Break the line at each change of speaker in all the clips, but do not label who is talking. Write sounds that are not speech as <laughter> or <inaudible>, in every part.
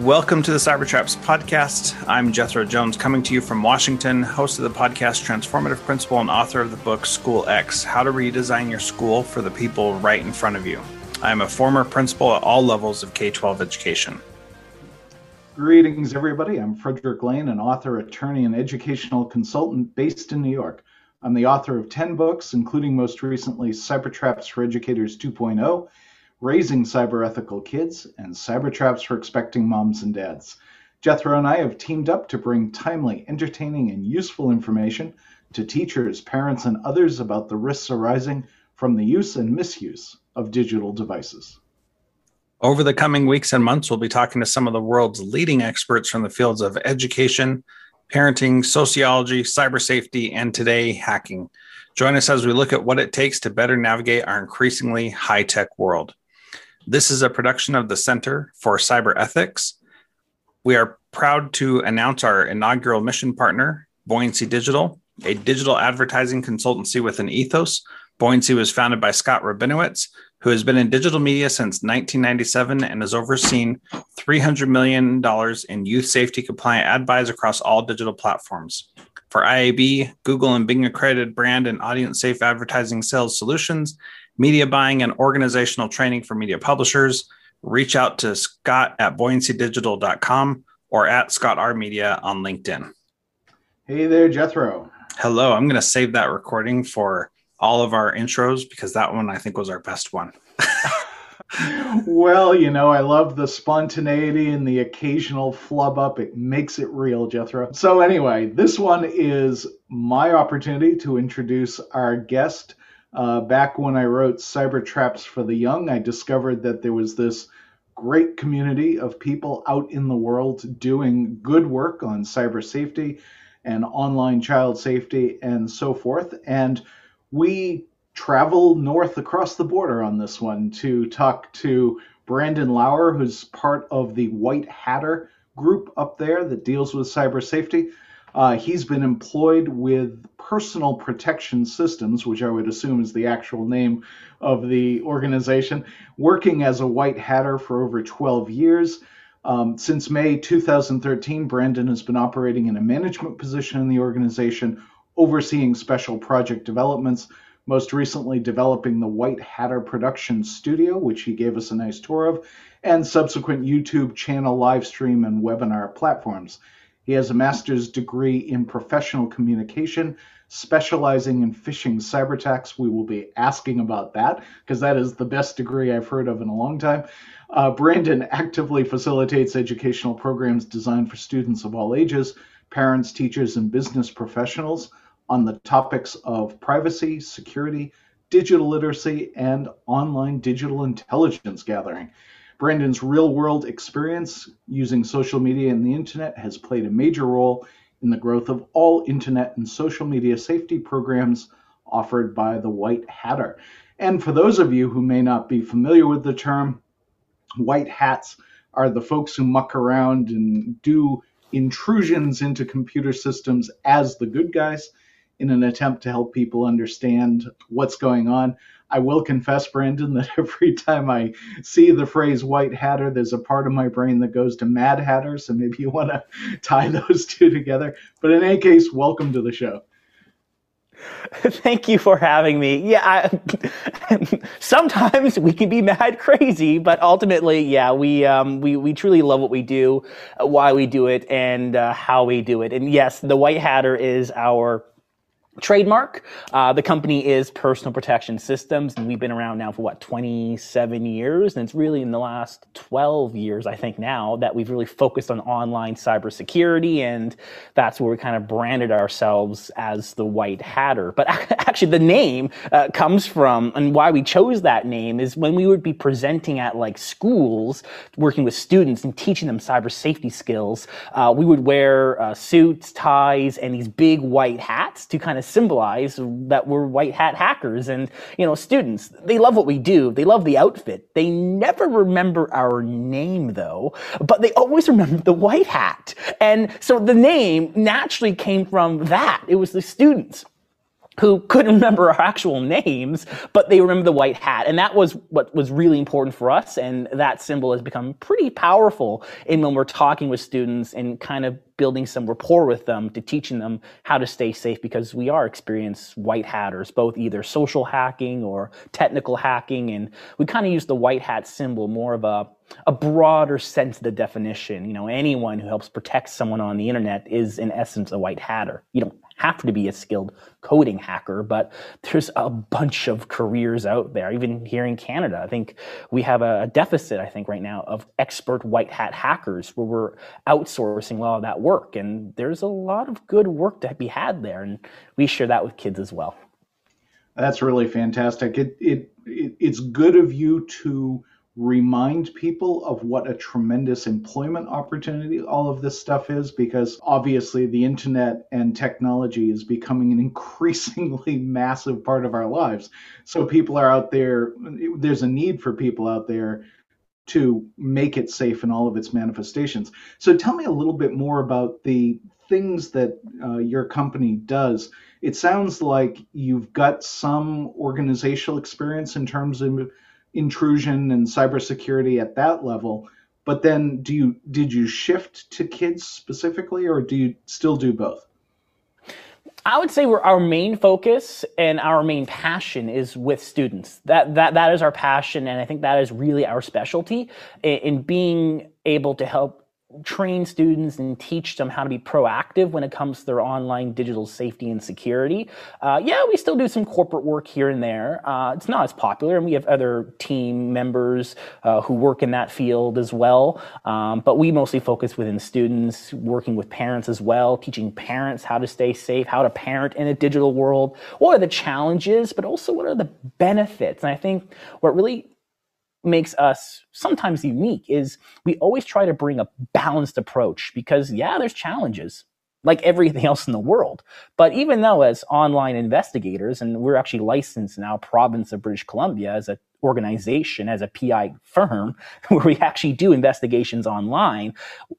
Welcome to the Cybertraps podcast. I'm Jethro Jones, coming to you from Washington, host of the podcast, transformative principal, and author of the book School X How to Redesign Your School for the People Right in Front of You. I am a former principal at all levels of K 12 education.
Greetings, everybody. I'm Frederick Lane, an author, attorney, and educational consultant based in New York. I'm the author of 10 books, including most recently Cybertraps for Educators 2.0 Raising Cyber Ethical Kids, and Cyber Traps for Expecting Moms and Dads. Jethro and I have teamed up to bring timely, entertaining, and useful information to teachers, parents, and others about the risks arising from the use and misuse of digital devices.
Over the coming weeks and months, we'll be talking to some of the world's leading experts from the fields of education, parenting, sociology, cyber safety, and today, hacking. Join us as we look at what it takes to better navigate our increasingly high tech world. This is a production of the Center for Cyber Ethics. We are proud to announce our inaugural mission partner, Buoyancy Digital, a digital advertising consultancy with an ethos. Buoyancy was founded by Scott Rabinowitz, who has been in digital media since 1997 and has overseen $300 million in youth safety compliant ad buys across all digital platforms. For IAB, Google and Bing accredited brand and audience safe advertising sales solutions, media buying and organizational training for media publishers, reach out to Scott at buoyancydigital.com or at Scott R Media on LinkedIn.
Hey there, Jethro.
Hello. I'm going to save that recording for all of our intros because that one I think was our best one. <laughs>
well, you know, I love the spontaneity and the occasional flub up. It makes it real, Jethro. So, anyway, this one is my opportunity to introduce our guest. Uh, back when I wrote Cyber Traps for the Young, I discovered that there was this great community of people out in the world doing good work on cyber safety and online child safety and so forth. And we travel north across the border on this one to talk to Brandon Laur, who's part of the White Hatter group up there that deals with cyber safety. Uh, he's been employed with Personal Protection Systems, which I would assume is the actual name of the organization, working as a white hatter for over 12 years. Um, since May 2013, Brandon has been operating in a management position in the organization, overseeing special project developments, most recently developing the White Hatter Production Studio, which he gave us a nice tour of, and subsequent YouTube channel live stream and webinar platforms. He has a master's degree in professional communication, specializing in phishing cyber attacks. We will be asking about that because that is the best degree I've heard of in a long time. Uh, Brandon actively facilitates educational programs designed for students of all ages, parents, teachers, and business professionals on the topics of privacy, security, digital literacy, and online digital intelligence gathering. Brandon's real world experience using social media and the internet has played a major role in the growth of all internet and social media safety programs offered by the White Hatter. And for those of you who may not be familiar with the term, white hats are the folks who muck around and do intrusions into computer systems as the good guys in an attempt to help people understand what's going on. I will confess, Brandon, <laughs> that every time I see the phrase white hatter, there's a part of my brain that goes to mad hatter. So maybe you want to <laughs> tie those two together. But in any case, welcome to the show. <laughs>
Thank you for having me. Yeah, I, sometimes we can be mad crazy, but ultimately, yeah, we um, we we truly love what we do, why we do it, and uh, how we do it. And yes, the White Hatter is our trademark. Uh, the company is Personal Protection Systems, and we've been around now for what 27 years, and it's really in the last 12 years, I think, now that we've really focused on online cybersecurity, and that's where we kind of branded ourselves as the White Hatter. But <laughs> actually, the name uh, comes from, and why we chose that name is when we would be presenting at like schools, working with students and teaching them cyber safety skills. Uh, we would wear uh, suits, ties, and these big white hats to kind of symbolize that we're white hat hackers and you know students. They love what we do. They love the outfit. They never remember our name though but they always remember the white hat. And so the name naturally came from that. It was the students who couldn't remember our actual names, but they remember the white hat. And that was what was really important for us. And that symbol has become pretty powerful in when we're talking with students and kind of building some rapport with them to teaching them how to stay safe because we are experienced white hatters, both either social hacking or technical hacking. And we kind of use the white hat symbol more of a a broader sense of the definition. You know, anyone who helps protect someone on the internet is in essence a white hatter. You don't have to be a skilled coding hacker, but there's a bunch of careers out there. Even here in Canada, I think we have a deficit, I think, right now of expert white hat hackers where we're outsourcing a lot of that work. And there's a lot of good work to be had there. And we share that with kids as well.
That's really fantastic. It, it, it it's good of you to remind people of what a tremendous employment opportunity all of this stuff is because obviously the internet and technology is becoming an <laughs> increasingly massive part of our lives. So people are out there, there's a need for people out there to make it safe in all of its manifestations. So tell me a little bit more about the things that uh, your company does. It sounds like you've got some organizational experience in terms of intrusion and cybersecurity at that level. But then, do you did you shift to kids specifically, or do you still do both?
I would say we're, our main focus and our main passion is with students. That that that is our passion, and I think that is really our specialty in, in being able to help train students and teach them how to be proactive when it comes to their online digital safety and security. Uh, yeah, we still do some corporate work here and there. Uh, it's not as popular, and we have other team members uh, who work in that field as well. Um, but we mostly focus within students, working with parents as well, teaching parents how to stay safe, how to parent in a digital world. What are the challenges, but also what are the benefits? And I think what really makes us sometimes unique is we always try to bring a balanced approach because yeah there's challenges like everything <laughs> else in the world. But even though as online investigators and we're actually licensed now province of british columbia as an organization as a pi firm <laughs> where we actually do investigations online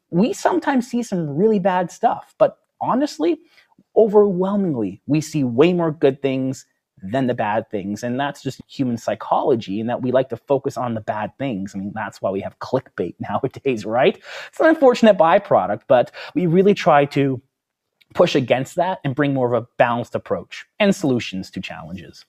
we sometimes see some really bad stuff. But honestly overwhelmingly we see way more good things than the bad things. And that's just human psychology, and that we like to focus on the bad things. I mean, that's why we have clickbait <laughs> nowadays, right? It's an unfortunate byproduct, but we really try to push against that and bring more of a balanced approach and solutions to challenges.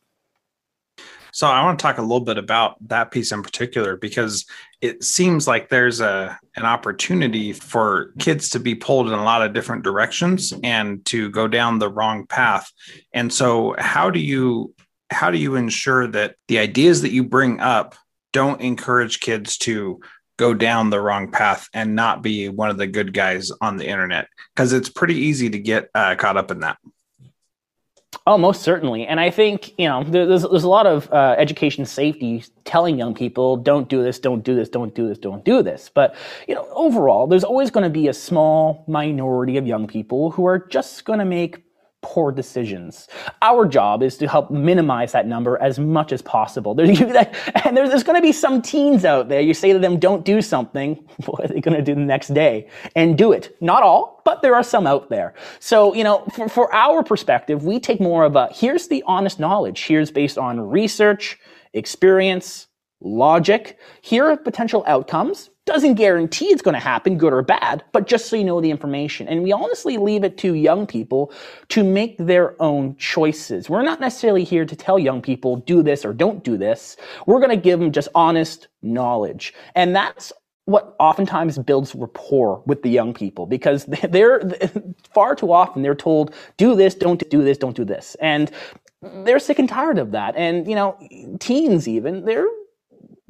So I want to talk a little bit about that piece in particular because it seems like there's a an opportunity for kids to be pulled in a lot of different directions and to go down the wrong path. And so how do you how do you ensure that the ideas that you bring up don't encourage kids to go down the wrong path and not be one of the good guys on the internet because it's pretty easy to get uh, caught up in that
Oh, most certainly. And I think, you know, there's, there's a lot of uh, education safety telling young people, don't do this, don't do this, don't do this, don't do this. But, you know, overall, there's always going to be a small minority of young people who are just going to make poor decisions. Our job is to help minimize that number as much as possible. There's, <laughs> and there's, there's going to be some teens out there. You say to them, don't do something. <laughs> What are they going to do the next day? And do it. Not all, but there are some out there. So, you know, for, for our perspective, we take more of a, here's the honest knowledge. Here's based on research, experience, logic. Here are potential outcomes doesn't guarantee it's going to happen, good or bad, but just so you know the information. And we honestly leave it to young people to make their own choices. We're not necessarily here to tell young people do this or don't do this. We're going to give them just honest knowledge. And that's what oftentimes builds rapport with the young people because <laughs> they're far too often they're told do this don't do this don't do this and they're sick and tired of that and you know teens even they're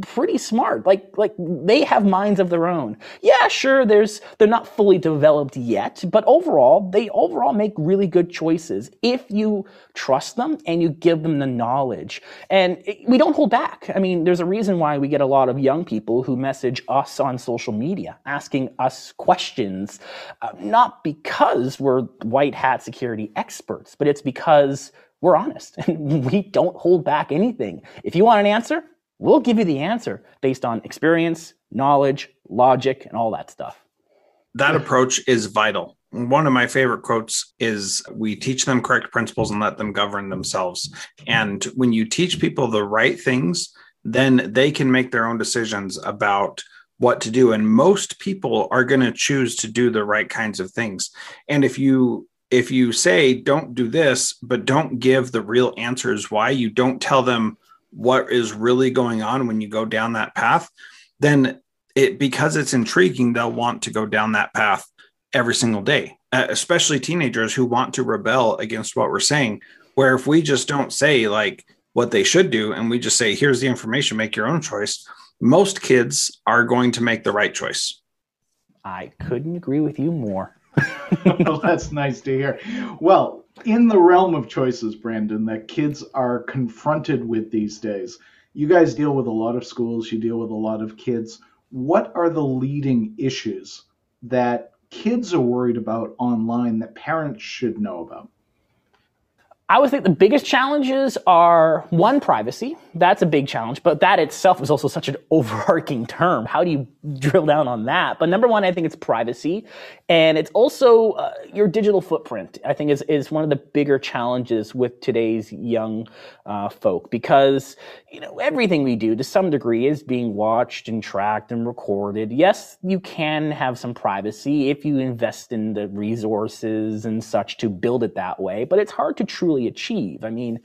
pretty smart. Like like they have minds of their own. Yeah, sure, there's they're not fully developed yet, but overall, they overall make really good choices if you trust them and you give them the knowledge. And we don't hold back. I mean, there's a reason why we get a lot of young people who message us on social media asking us questions, uh, not because we're white hat security experts, but it's because we're honest <laughs> and we don't hold back anything. If you want an answer, We'll give you the answer based on experience, knowledge, logic, and all that stuff.
That approach is vital one of my favorite quotes is we teach them correct principles and let them govern themselves. And when you teach people the right things, then they can make their own decisions about what to do. And most people are going to choose to do the right kinds of things. And if you if you say don't do this, but don't give the real answers why, you don't tell them what is really going on when you go down that path, then it because it's intriguing, they'll want to go down that path every single day, uh, especially teenagers who want to rebel against what we're saying. Where if we just don't say like what they should do and we just say, here's the information, make your own choice, most kids are going to make the right choice.
I couldn't agree with you more. <laughs>
well, that's nice to hear. Well, in the realm of choices, Brandon, that kids are confronted with these days, you guys deal with a lot of schools, you deal with a lot of kids. What are the leading issues that kids are worried about online that parents should know about?
I would think the biggest challenges are one, privacy. That's a big challenge, but that itself is also such an <laughs> overarching term. How do you drill down on that? But number one, I think it's privacy. And it's also uh, your digital footprint, I think is, is one of the bigger challenges with today's young uh, folk because, you know, everything we do to some degree is being watched and tracked and recorded. Yes, you can have some privacy if you invest in the resources and such to build it that way, but it's hard to truly achieve. I mean,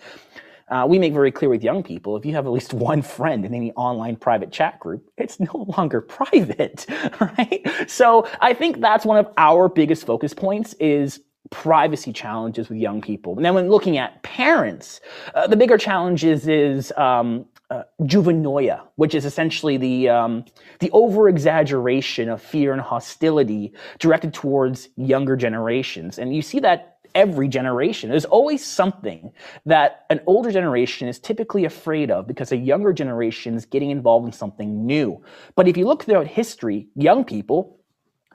uh, we make very clear with young people if you have at least <laughs> one friend in any online private chat group, it's no <laughs> longer private, <laughs> right? So I think that's one of our biggest focus points is privacy challenges with young people. And then when looking at parents, uh, the bigger challenges is um, uh, juvenoia, which is essentially the um, the over exaggeration of fear and hostility directed towards younger generations, and you see that every generation. There's always something that an older generation is typically afraid of because a younger generation is getting involved in something new. But if you look throughout history, young people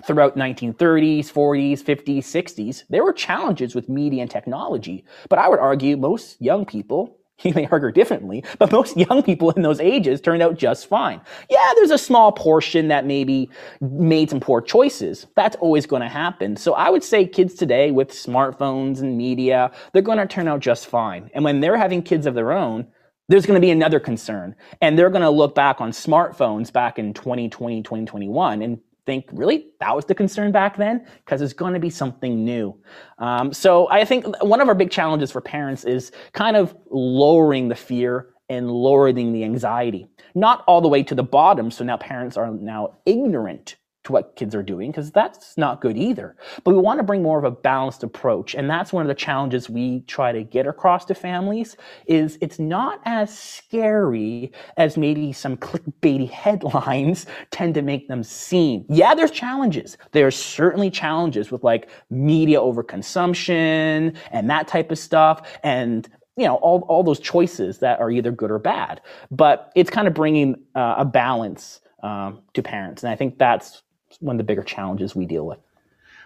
throughout 1930s, 40s, 50s, 60s, there were challenges with media and technology. But I would argue most young people <laughs> you may argue differently, but most young people in those ages turned out just fine. Yeah, there's a small portion that maybe made some poor choices. That's always going to happen. So I would say kids today with smartphones and media, they're going to turn out just fine. And when they're having kids of their own, there's going to be another concern. And they're going to look back on smartphones back in 2020, 2021 and think, really, that was the concern back then? Because it's going to be something new. Um, so I think one of our big challenges for parents is kind of lowering the fear and lowering the anxiety. Not all the way to the bottom, so now parents are now ignorant to what kids are doing because that's not good either. But we want to bring more of a balanced approach. And that's one of the challenges we try to get across to families is it's not as scary as maybe some clickbaity <laughs> headlines tend to make them seem. Yeah, there's challenges. There's certainly challenges with like media overconsumption and that type of stuff. And you know all, all those choices that are either good or bad but it's kind of bringing uh, a balance um, to parents and i think that's one of the bigger challenges we deal with.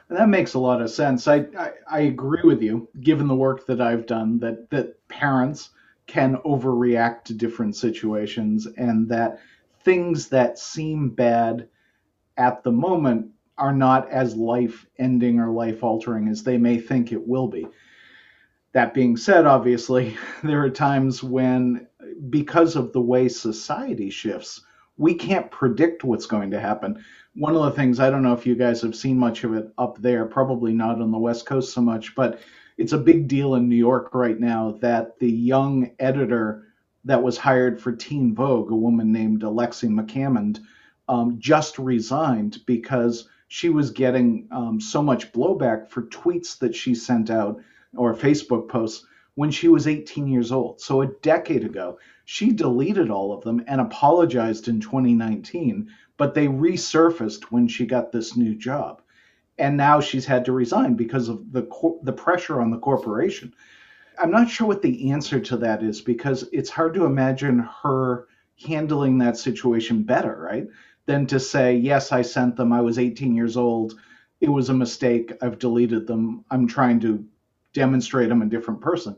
That makes a lot of sense. I, I, I agree with you, given the work that I've done, that that parents can overreact to different situations, and that things that seem bad at the moment are not as life ending or life altering as they may think it will be. That being said, obviously, <laughs> there are times when, because of the way society shifts, we can't predict what's going to happen one of the things I don't know if you guys have seen much of it up there, probably not on the West Coast so much, but it's a big deal in New York right now that the young editor that was hired for Teen Vogue, a woman named Alexi McCammond, um, just resigned because she was getting um, so much blowback for tweets that she sent out or Facebook posts when she was 18 years old. So a decade ago, she deleted all of them and apologized in 2019 but they resurfaced when she got this new job. And now she's had to resign because of the the pressure on the corporation. I'm not sure what the answer to that is because it's hard to imagine her handling that situation better, right? Than to say, "Yes, I sent them. I was 18 years old. It was a mistake. I've deleted them. I'm trying to demonstrate I'm a different person."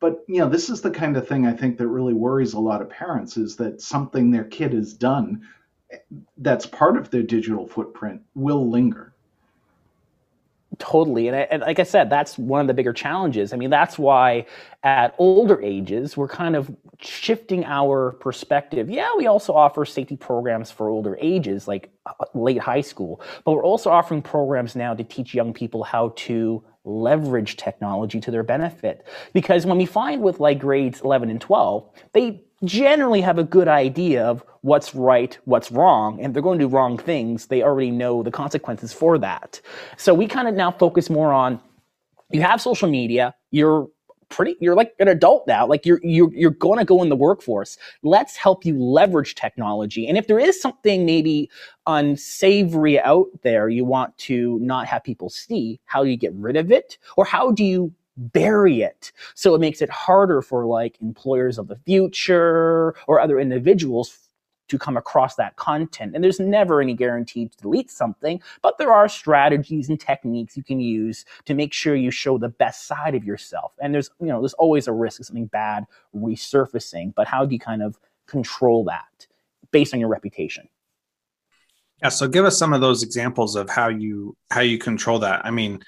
But you know, this is the kind of thing I think that really worries a lot of parents is that something their kid has done that's part of their digital footprint will linger.
totally. And, I, and like I said, that's one of the bigger challenges. I mean, that's why at older ages, we're kind of shifting our perspective. Yeah, we also offer safety programs for older ages, like uh, late high school, but we're also offering programs now to teach young people how to leverage technology to their benefit. Because when we find with like grades 11 and 12, they generally have a good idea of what's right, what's wrong, and they're going to do wrong things. They already know the consequences for that. So we kind of now focus more on you have social media, you're pretty you're like an adult now like you're you're, you're going to go in the workforce let's help you leverage technology and if there is something maybe unsavory out there you want to not have people see how do you get rid of it or how do you bury it. So it makes it harder for like employers of the future or other individuals to come across that content. And there's never any guarantee to delete something, but there are strategies and techniques you can use to make sure you show the best side of yourself. And there's, you know, there's always a risk of something bad resurfacing, but how do you kind of control that based on your reputation?
Yeah, so give us some of those examples of how you how you control that. I mean,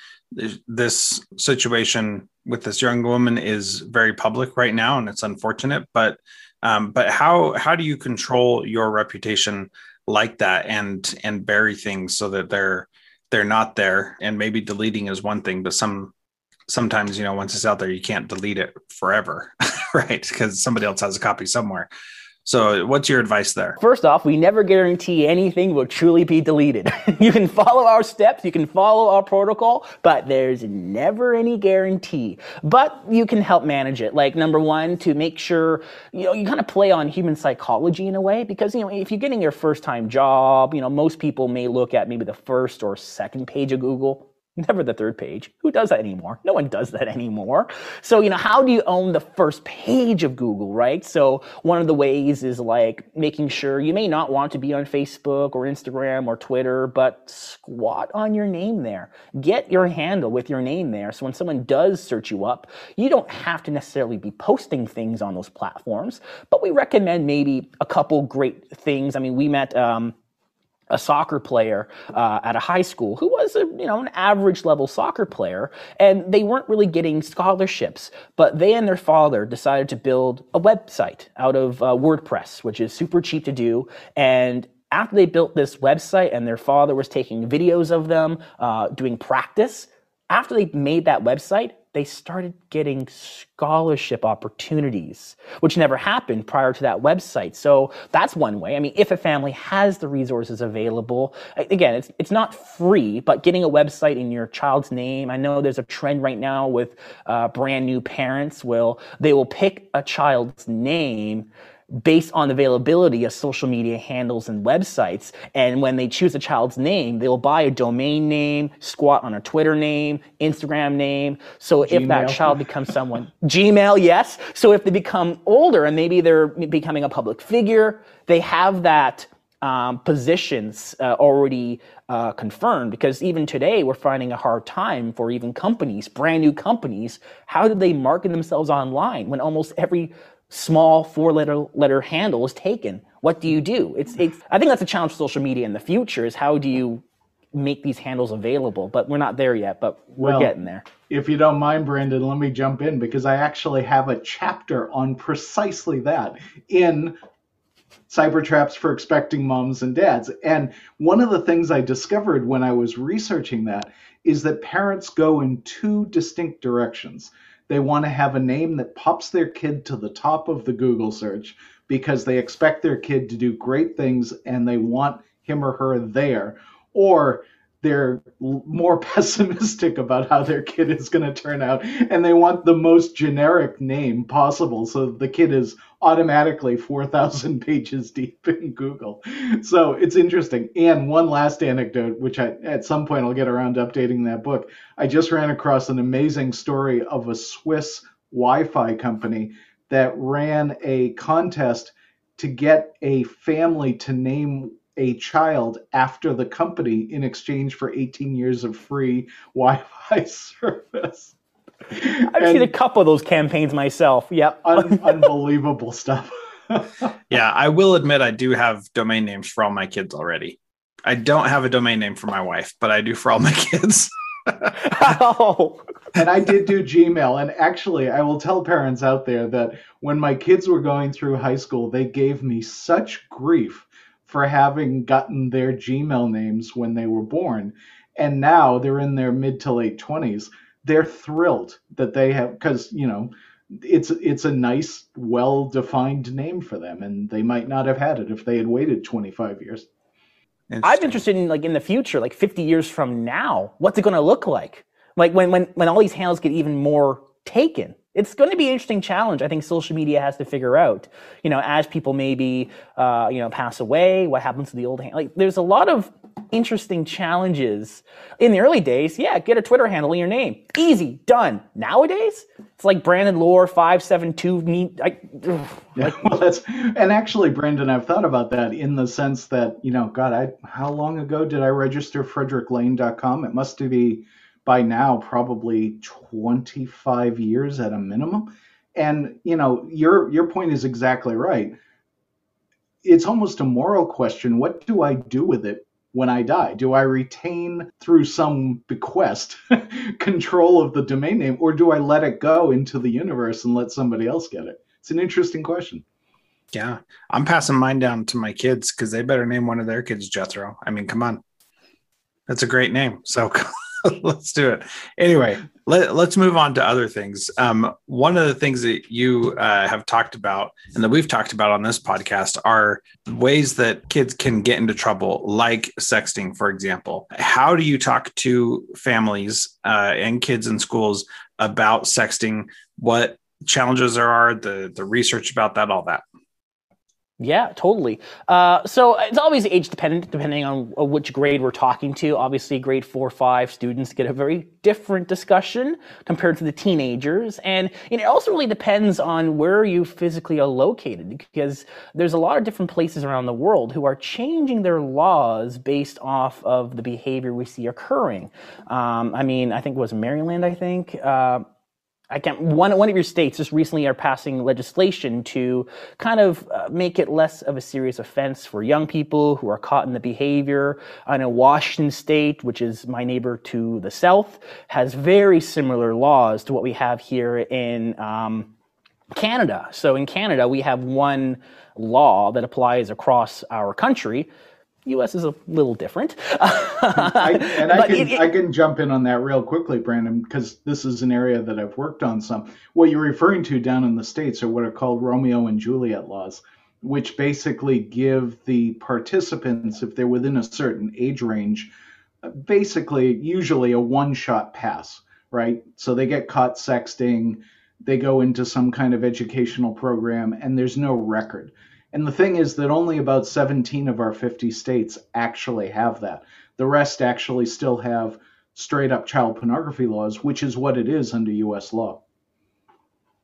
this situation with this young woman is very public right now, and it's unfortunate. But um, but how how do you control your reputation like that and and bury things so that they're they're not there? And maybe deleting is one thing, but some sometimes you know once it's out there, you can't delete it forever, <laughs> right? Because somebody else has a copy somewhere. So, what's your advice there?
First off, we never guarantee anything will truly be deleted. <laughs> you can follow our steps, you can follow our protocol, but there's never any guarantee. But you can help manage it. Like, number one, to make sure, you know, you kind of play on human psychology in a way, because, you know, if you're getting your first time job, you know, most people may look at maybe the first or second page of Google <laughs> Never the third page. Who does that anymore? No one does that anymore. So, you know, how do you own the first page of Google, right? So, one of the ways is like making sure you may not want to be on Facebook or Instagram or Twitter, but squat on your name there. Get your handle with your name there. So, when someone does search you up, you don't have to necessarily be posting things on those platforms, but we recommend maybe a couple great things. I mean, we met, um, a soccer player uh, at a high school who was a you know an average level soccer player and they weren't really getting scholarships but they and their father decided to build a website out of uh, wordpress which is super cheap to do and after they built this website and their father was taking videos of them uh, doing practice after they made that website they started getting scholarship opportunities, which never happened prior to that website. So that's one way. I mean, if a family has the resources available, again, it's, it's not free, but getting a website in your child's name. I know there's a trend right now with uh, brand new parents will, they will pick a child's name based on availability of social media handles and websites. And when they choose a child's name, they will buy a domain name, squat on a Twitter name, Instagram name. So Gmail. if that child becomes someone, <laughs> Gmail, yes. So if they become older and maybe they're becoming a public figure, they have that um, positions uh, already uh, confirmed because even today we're finding a hard time for even companies, brand new companies, how do they market themselves online when almost every small four letter letter handle is taken. What do you do? It's it's I think that's a challenge for social media in the future is how do you make these handles available? But we're not there yet, but we're well, getting there.
If you don't mind, Brandon, let me jump in because I actually have a chapter on precisely that in cyber traps for expecting moms and dads. And one of the things I discovered when I was researching that is that parents go in two distinct directions. They want to have a name that pops their kid to the top of the Google search because they expect their kid to do great things and they want him or her there. Or they're more <laughs> pessimistic about how their kid is going to turn out and they want the most generic name possible. So the kid is automatically 4000 pages deep <laughs> in google. So it's interesting. And one last anecdote which I, at some point i'll get around to updating that book. I just ran across an amazing story of a swiss wi-fi company that ran a contest to get a family to name a child after the company in exchange for 18 years of free Wi-Fi <laughs> service.
I've and seen a couple of those campaigns myself. Yep.
un- <laughs> unbelievable stuff. <laughs>
yeah, I will admit I do have domain names for all my kids already. I don't have a domain name for my wife, but I do for all my kids.
oh. and I did do Gmail. And actually, I will tell parents out there that when my kids were going through high school, they gave me such grief for having gotten their Gmail names when they were born. And now they're in their mid to late 20s. They're thrilled that they have, because, you know, it's it's a nice, well defined name for them, and they might not have had it if they had waited 25 years.
I'm interested in like in the future, like 50 years from now, what's it going to look like? Like when when when all these handles get even more taken, it's going to be an interesting challenge. I think social media has to figure out. You know, as people maybe uh, you know pass away, what happens to the old hand? Like, there's a lot of interesting challenges. In the early days, yeah, get a Twitter handle in your name. Easy, done. Nowadays, it's like Brandon Laur 572 need I,
ugh, <laughs> yeah, like, well that's and actually Brandon, I've thought about that in the sense that, you know, God, I how long ago did I register fredericklane.com? It must be by now probably 25 years at a minimum. And, you know, your your point is exactly right. It's almost a moral question. What do I do with it when I die? Do I retain through some bequest <laughs> control of the domain name, or do I let it go into the universe and let somebody else get it? It's an interesting question.
Yeah, I'm passing mine down to my kids because they better name one of their kids Jethro. I mean, come on, that's a great name. So <laughs> <laughs> let's do it. Anyway, let, us move on to other things. Um, one of the things that you uh, have talked about and that we've talked about on this podcast are ways that kids can get into trouble, like sexting, for example. How do you talk to families uh, and kids in schools about sexting? What challenges there are, the the research about that, all that.
Yeah, totally. Uh, so it's always age dependent, depending on which grade we're talking to. Obviously, grade four, five students get a very different discussion compared to the teenagers, and, and it also really depends on where you physically are located, because there's a lot of different places around the world who are changing their laws based off of the behavior we see occurring. Um, I mean, I think it was Maryland. I think. Uh, I can't. One one of your states just recently are passing legislation to kind of uh, make it less of a serious offense for young people who are caught in the behavior. I know Washington State, which is my neighbor to the south, has very similar laws to what we have here in um, Canada. So in Canada, we have one law that applies across our country U.S. is a little different. <laughs>
I, and I can, it, it, I can jump in on that real quickly, Brandon, because this is an area that I've worked on some. What you're referring to down in the States are what are called Romeo and Juliet laws, which basically give the participants, if they're within a certain age range, basically usually a one shot pass, right? So they get caught sexting, they go into some kind of educational program, and there's no record. And the thing is that only about 17 of our 50 states actually have that. The rest actually still have straight up child pornography laws, which is what it is under US law.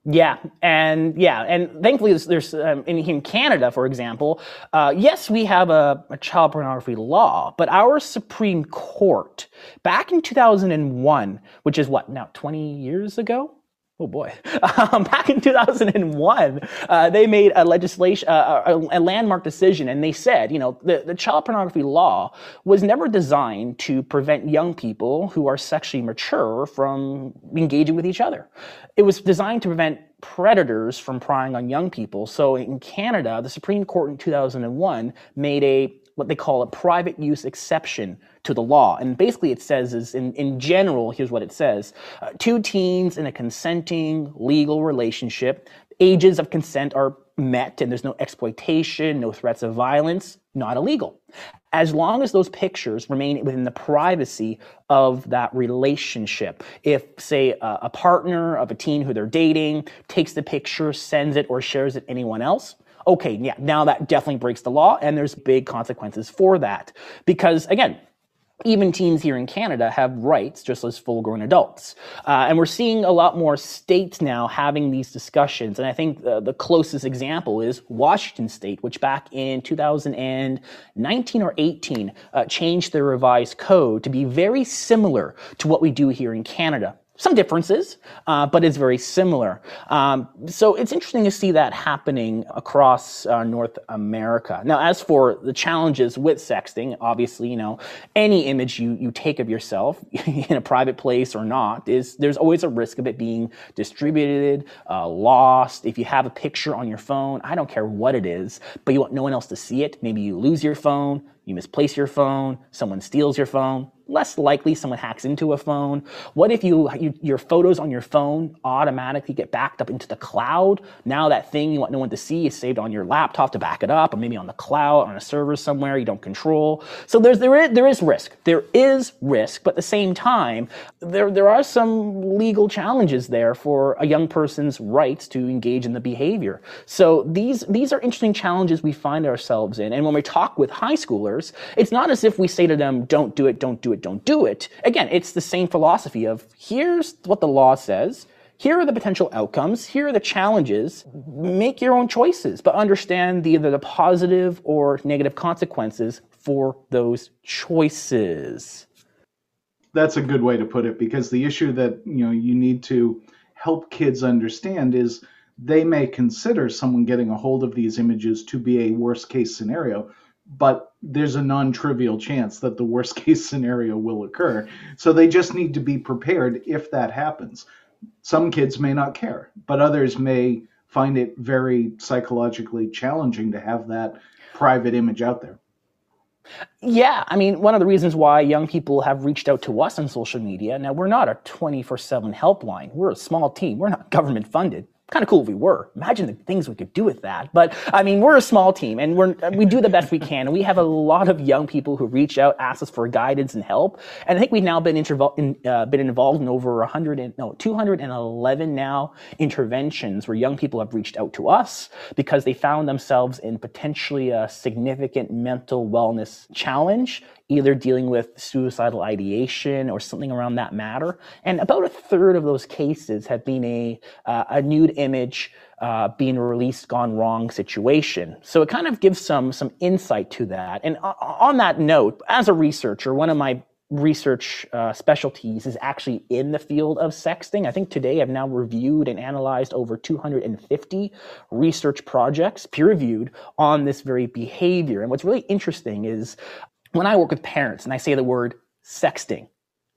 Yeah, and yeah, and thankfully there's, there's um, in, in, Canada, for example, uh, yes, we have a, a, child pornography law, but our Supreme Court back in 2001, which is what now 20 years ago, Oh boy. <laughs> Um, back in 2001, uh, they made a legislation, uh, a, a, landmark decision, and they said, you know, the, the child pornography law was never designed to prevent young people who are sexually mature from engaging with each other. It was designed to prevent predators from prying on young people. So in Canada, the Supreme Court in 2001 made a what they call a private use exception to the law. And basically it says is in, in general, here's what it says. Uh, two teens in a consenting legal relationship, ages of consent are met and there's no exploitation, no threats of violence, not illegal. As long as those pictures remain within the privacy of that relationship. If, say, a, a partner of a teen who they're dating takes the picture, sends it, or shares it anyone else, okay, yeah, now that definitely breaks the law, and there's big consequences for that. Because again, even teens here in Canada have rights just as full grown adults. Uh, and we're seeing a lot more states now having these discussions. And I think the, the, closest example is Washington State, which back in 2019 or 18 uh, changed their revised code to be very similar to what we do here in Canada. Some differences, uh, but it's very similar. Um, so it's interesting to see that happening across uh, North America. Now, as for the challenges with sexting, obviously, you know, any image you, you take of yourself <laughs> in a private place or not is there's always a risk of it being distributed, uh, lost. If you have a picture on your phone, I don't care what it is, but you want no one else to see it. Maybe you lose your phone, you misplace your phone, someone steals your phone less likely someone hacks into a phone. What if you, you, your photos on your phone automatically get backed up into the cloud? Now that thing you want no one to see is saved on your laptop to back it up, or maybe on the cloud on a server somewhere you don't control. So there's there is there is risk. There is risk, but at the same time, there there are some legal challenges there for a young person's rights to engage in the behavior. So these these are interesting challenges we find ourselves in. And when we talk with high schoolers, it's not as if we say to them, "Don't do it, don't do it." Don't do it. Again, it's the same philosophy of here's what the law says. Here are the potential outcomes. Here are the challenges. Make your own choices, but understand the, either the positive or negative consequences for those choices.
That's a good way to put it because the issue that you know you need to help kids understand is they may consider someone getting a hold of these images to be a worst case scenario but there's a non-trivial chance that the worst <laughs> case scenario will occur. So they just need to be prepared if that happens. Some kids may not care, but others may find it very psychologically challenging to have that private image out there.
Yeah, I mean, one of the reasons why young people have reached out to us on social media. Now, we're not a 24 7 helpline. We're a small team. We're not government funded kind of cool if we were. Imagine the things we could do with that. But I mean, we're a small team and we're, we do the best we can. And we have a lot of young people who reach out, ask us for guidance and help. And I think we've now been, intervo- in, uh, been involved in over 100 and, no, 211 now interventions where young people have reached out to us because they found themselves in potentially a significant mental wellness challenge either dealing with suicidal ideation or something around that matter. And about a third of those cases have been a, uh, a nude image uh, being released gone wrong situation. So it kind of gives some, some insight to that. And on that note, as a researcher, one of my research uh, specialties is actually in the field of sexting. I think today I've now reviewed and analyzed over 250 research projects, peer reviewed, on this very behavior. And what's really interesting is when I work with parents and I say the word sexting,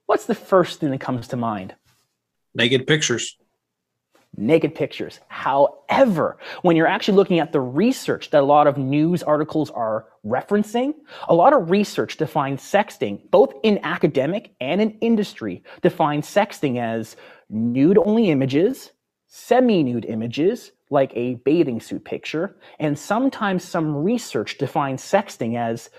what's the first thing that comes to mind?
Naked pictures.
Naked pictures. However, when you're actually looking at the research that a lot of news articles are referencing, a lot of research defines sexting, both in academic and in industry, defines sexting as nude only images, semi nude images, like a bathing suit picture, and sometimes some research defines sexting as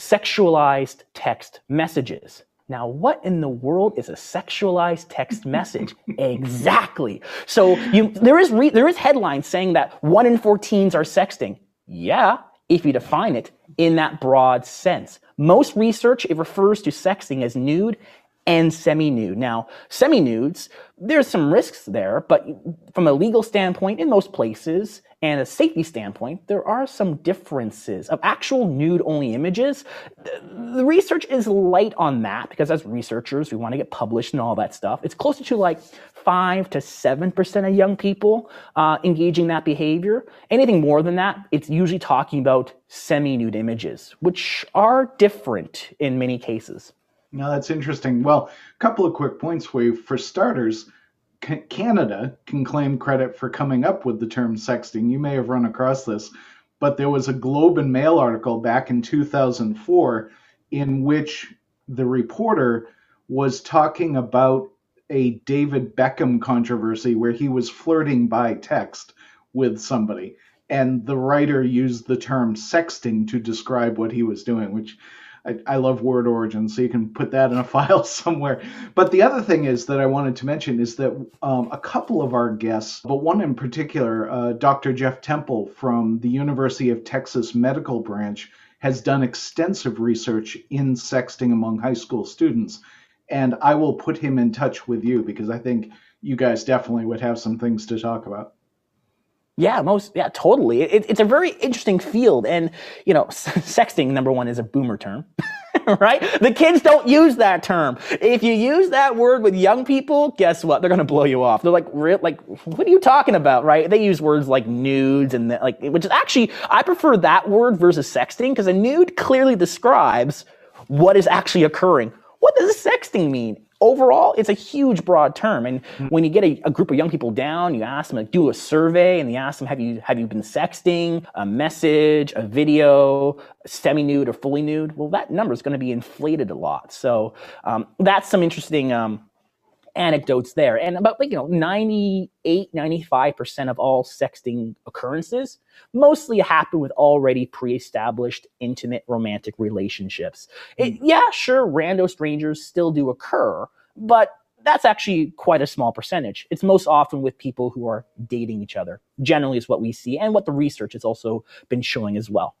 sexualized text messages. Now, what in the world is a sexualized text <laughs> message? exactly. So you, there is re, there is headlines saying that one in four teens are sexting. Yeah, if you define it in that broad sense. Most research it refers to sexting as nude and semi-nude. Now, semi-nudes, there's some risks there, but from a legal standpoint, in most places, and a safety standpoint, there are some differences of actual nude only images. The research is light on that because as researchers, we want to get published and all that stuff. It's closer to like five to seven percent of young people uh, engaging that behavior. Anything more than that, it's usually talking about semi-nude images, which are different in many cases.
Now that's interesting. Well, a couple of quick points for. For starters, Canada can claim credit for coming up with the term sexting. You may have run across this, but there was a Globe and Mail article back in 2004 in which the reporter was talking about a David Beckham controversy where he was flirting by text with somebody. And the writer used the term sexting to describe what he was doing, which I, I, love word origin, so you can put that in a <laughs> file somewhere. But the other thing is that I wanted to mention is that um, a couple of our guests, but one in particular, uh, Dr. Jeff Temple from the University of Texas Medical Branch, has done extensive research in sexting among high school students. And I will put him in touch with you because I think you guys definitely would have some things to talk about.
Yeah, most yeah, totally. It, it's a very interesting field, and you know, <laughs> sexting number one is a boomer term. <laughs> right? The kids don't use that term. If you use that word with young people, guess what? They're going to blow you off. They're like, like, what are you talking about, right? They use words like nudes and like, which is actually, I prefer that word versus sexting because a nude clearly describes what is actually occurring. What does sexting mean? Overall, it's a huge broad term. And mm-hmm. when you get a, a, group of young people down, you ask them to do a survey and you ask them, have you, have you been sexting, a message, a video, semi-nude or fully nude? Well, that number is going to be inflated a lot. So um, that's some interesting um, anecdotes there. And about like, you know 98, 95% of all sexting occurrences mostly happen with already pre-established intimate romantic relationships. It, hmm. yeah, sure, rando strangers still do occur, but that's actually quite a small percentage. It's most often with people who are dating each other. Generally is what we see and what the research has also been showing as well.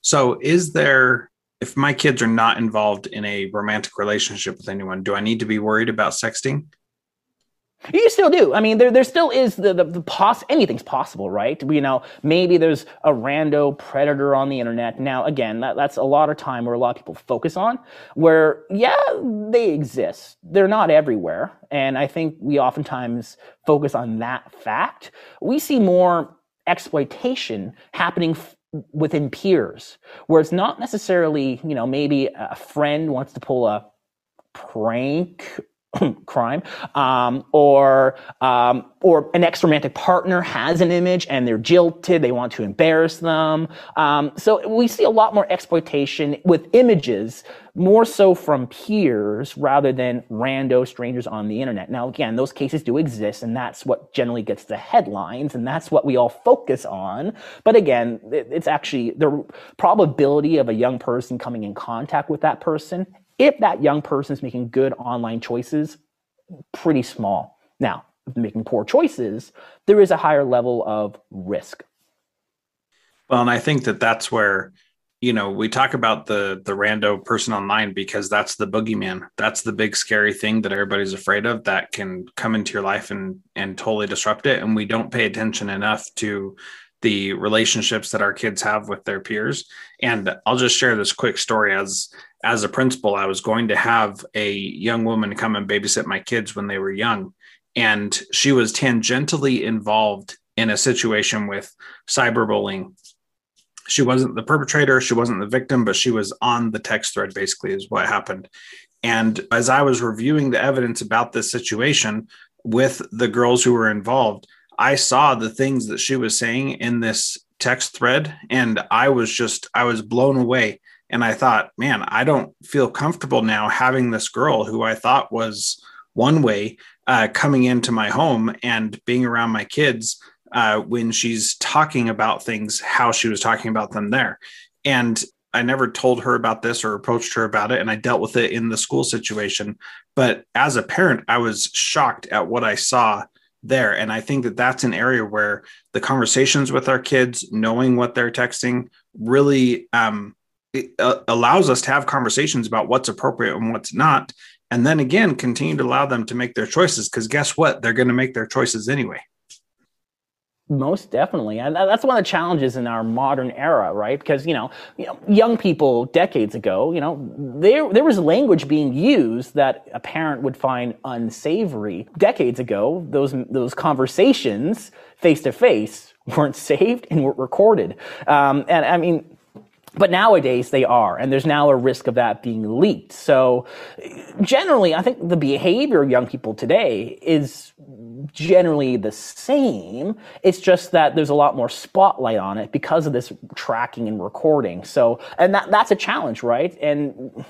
So is there if my kids are not involved in a romantic relationship with anyone, do I need to be worried about sexting?
You still do. I mean, there, there still is the, the, the poss- anything's possible, right? You know, maybe there's a rando predator on the internet. Now, again, that, that's a lot of time where a lot of people focus on, where, yeah, they exist. They're not everywhere. And I think we oftentimes focus on that fact. We see more exploitation happening within peers, where it's not necessarily, you know, maybe a friend wants to pull a prank <coughs> crime, um, or um, or an ex-romantic partner has an image and they're jilted, they want to embarrass them. Um, so we see a lot more exploitation with images, more so from peers rather than rando strangers on the internet. Now, again, those cases do exist, and that's what generally gets the headlines, and that's what we all focus on. But again, it's actually the probability of a young person coming in contact with that person if that young person is making good online choices, pretty small. Now, making poor choices, there is a higher level of risk.
Well, and I think that that's where you know we talk about the the rando person online because that's the boogeyman that's the big scary thing that everybody's afraid of that can come into your life and and totally disrupt it and we don't pay attention enough to the relationships that our kids have with their peers and i'll just share this quick story as as a principal, I was going to have a young woman come and babysit my kids when they were young. And she was tangentially involved in a situation with cyberbullying. She wasn't the perpetrator, she wasn't the victim, but she was on the text thread, basically, is what happened. And as I was reviewing the evidence about this situation with the girls who were involved, I saw the things that she was saying in this text thread. And I was just, I was blown away and I thought, man, I don't feel comfortable now having this girl who I thought was one way uh, coming into my home and being around my kids uh, when she's talking about things, how she was talking about them there. And I never told her about this or approached her about it, and I dealt with it in the school situation. But as a parent, I was shocked at what I saw there. And I think that that's an area where the conversations with our kids, knowing what they're texting, really um, it uh, allows us to have conversations about what's appropriate and what's not and then again continue to allow them to make their choices because guess what? They're going to make their choices anyway.
Most definitely and that's one of the challenges in our modern era right? Because you know, you know young people decades ago you know there there was language being used that a parent would find unsavory. Decades ago those those conversations face to face weren't saved and weren't recorded. Um, and i mean but nowadays they are, and there's now a risk of that being leaked. So generally, I think the behavior of young people today is generally the same. It's just that there's a lot more spotlight on it because of this tracking and recording. So, and that, that's a challenge, right? And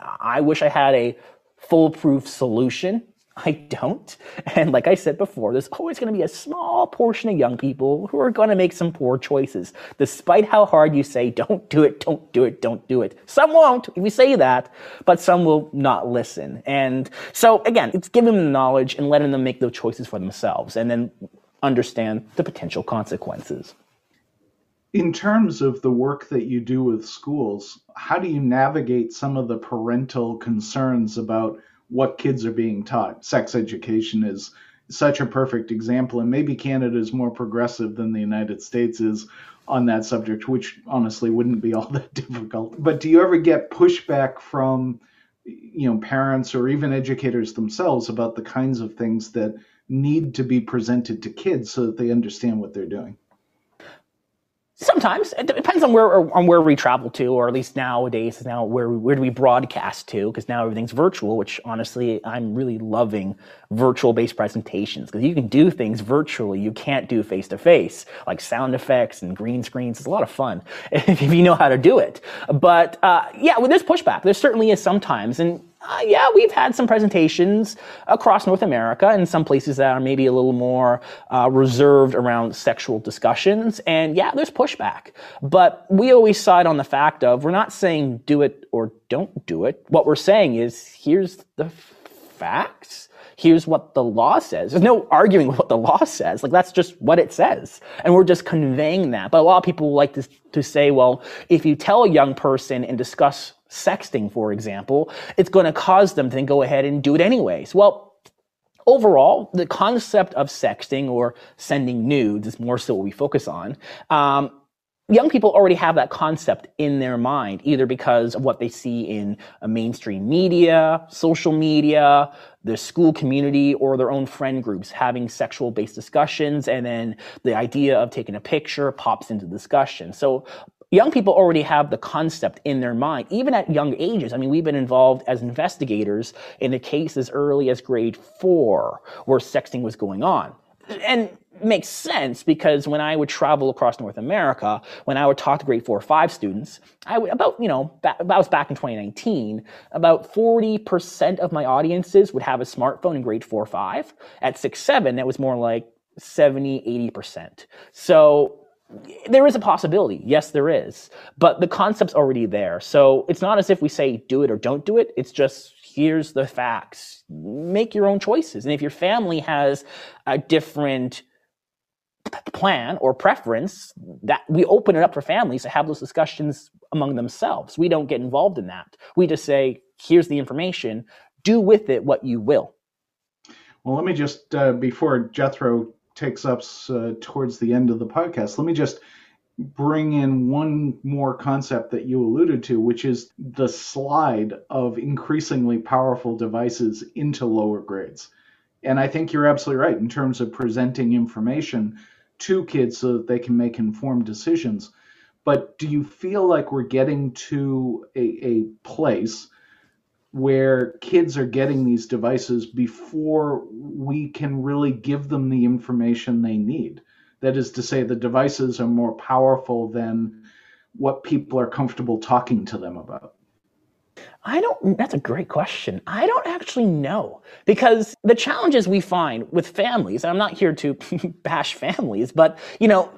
I wish I had a foolproof solution I don't. <laughs> And like I said before, there's always going to be a small portion of young people who are going to make some poor choices, despite how hard you say, don't do it, don't do it, don't do it. Some won't, if we say that, but some will not listen. And so again, it's giving them the knowledge and letting them make those choices for themselves and then understand the potential consequences.
In terms of the work that you do with schools, how do you navigate some of the parental concerns about what kids are being taught. Sex education is such a perfect example, and maybe Canada is more progressive than the United States is on that subject, which honestly wouldn't be all that <laughs> difficult. But do you ever get pushback from you know parents or even educators themselves about the kinds of things that need to be presented to kids so that they understand what they're doing?
Sometimes it depends on where on where we travel to, or at least nowadays now where where do we broadcast to? Because now everything's virtual. Which honestly, I'm really loving virtual based presentations because you can do things virtually you can't do face to face, like sound effects and green screens. It's a lot of fun <laughs> if you know how to do it. But uh, yeah, well, there's pushback. There certainly is sometimes, and uh, yeah, we've had some presentations across North America in some places that are maybe a little more uh, reserved around sexual discussions. And yeah, there's pushback. But we always side on the fact of we're not saying do it or don't do it. What we're saying is here's the facts. Here's what the law says. There's no arguing with what the law says. Like that's just what it says. And we're just conveying that. But a lot of people like to, to say, well, if you tell a young person and discuss sexting, for example, it's going to cause them to then go ahead and do it anyways. Well, overall, the concept of sexting or sending nudes is more so what we focus on. Um, young people already have that concept in their mind, either because of what they see in mainstream media, social media, the school community, or their own friend groups having sexual based discussions. And then the idea of taking a picture pops into discussion. So young people already have the concept in their mind, even at young ages. I mean, we've been involved as investigators in a case as early as grade four where sexting was going on. And makes sense because when I would travel across North America, when I would talk to grade four or five students, I would about, you know, that was back in 2019, about 40% of my audiences would have a smartphone in grade four or five. At six, seven, it was more like 70, 80%. So there is a possibility. Yes, there is. But the concept's already there. So it's not as if we say do it or don't do it. It's just here's the facts. Make your own choices. And if your family has a different plan or preference, that we open it up for families to have those discussions among themselves. We don't get involved in that. We just say, here's the information. Do with it what you will.
Well, let me just, uh, before Jethro takes us uh, towards the end of the podcast, let me just bring in one more concept that you alluded to, which is the slide of increasingly powerful devices into lower grades. And I think you're absolutely right in terms of presenting information to kids so that they can make informed decisions. But do you feel like we're getting to a, a place where kids are getting these devices before we can really give them the information they need. That is to say, the devices are more powerful than what people are comfortable talking to them about.
I don't, that's a great question. I don't actually know because the challenges we find with families, I'm not here to <laughs> bash families, but you know,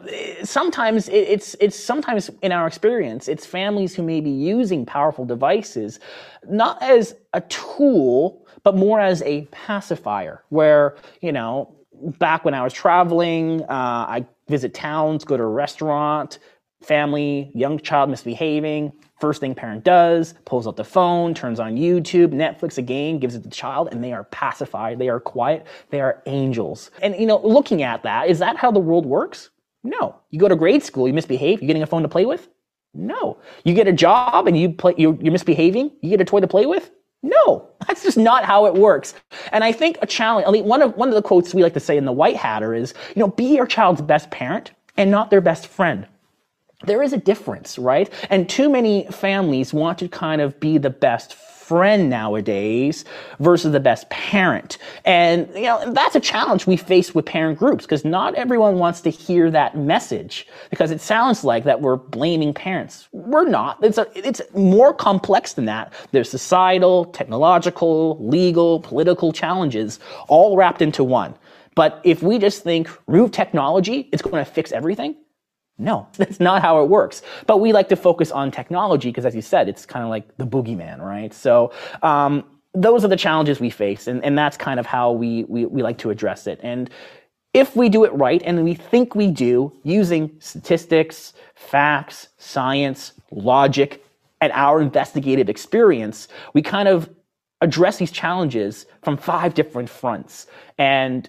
sometimes it's, it's sometimes in our experience, it's families who may be using powerful devices, not as a tool, but more as a pacifier where, you know, back when I was traveling, uh, I visit towns, go to a restaurant, family, young child misbehaving, First thing parent does, pulls out the phone, turns on YouTube, Netflix again, gives it to the child, and they are pacified. They are quiet. They are angels. And you know, looking at that, is that how the world works? No. You go to grade school, you misbehave, you getting a phone to play with? No. You get a job and you play, you're, you're misbehaving, you get a toy to play with? No, that's just not how it works. And I think a challenge, I mean, one of, one of the quotes we like to say in the White Hatter is, you know, be your child's best parent and not their best friend there is a difference, right? And too many families want to kind of be the best friend nowadays versus the best parent. And, you know, that's a challenge we face with parent groups because not everyone wants to hear that message because it sounds like that we're blaming parents. We're not. It's, a, it's more complex than that. There's societal, technological, legal, political challenges all wrapped into one. But if we just think remove technology, it's going to fix everything, no, <laughs> that's not how it works. But we like to focus on technology because, as you said, it's kind of like the boogeyman, right? So um, those are the challenges we face, and, and that's kind of how we, we, we like to address it. And if we do it right, and we think we do, using statistics, facts, science, logic, and our investigative experience, we kind of address these challenges from five different fronts. And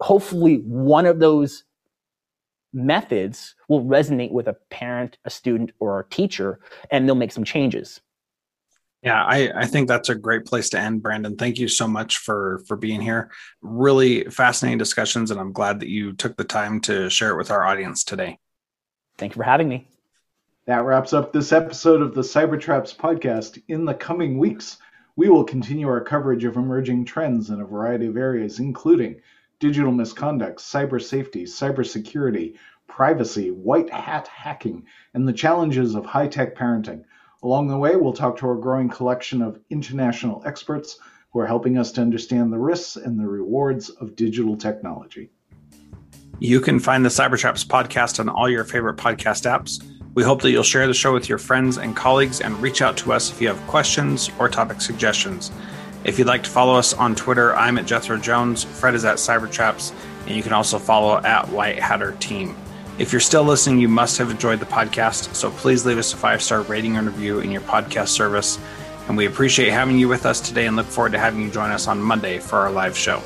hopefully, one of those methods will resonate with a parent, a student, or a teacher, and they'll make some changes.
Yeah, I, I think that's a great place to end, Brandon. Thank you so much for for being here. Really fascinating discussions, and I'm glad that you took the time to share it with our audience today.
Thank you for having me.
That wraps up this episode of the Cybertraps podcast. In the coming weeks, we will continue our coverage of emerging trends in a variety of areas, including digital misconduct, cyber safety, cybersecurity, privacy, white hat hacking, and the challenges of high tech parenting. Along the way, we'll talk to our growing collection of international experts who are helping us to understand the risks and the rewards of digital technology.
You can find the Cybertraps podcast on all your favorite podcast apps. We hope that you'll share the show with your friends and colleagues and reach out to us if you have questions or topic suggestions. If you'd like to follow us on Twitter, I'm at Jethro Jones, Fred is at Cybertraps, and you can also follow at White Hatter Team. If you're still listening, you must have enjoyed the podcast. So please leave us a five star rating and review in your podcast service. And we appreciate having you with us today and look forward to having you join us on Monday for our live show.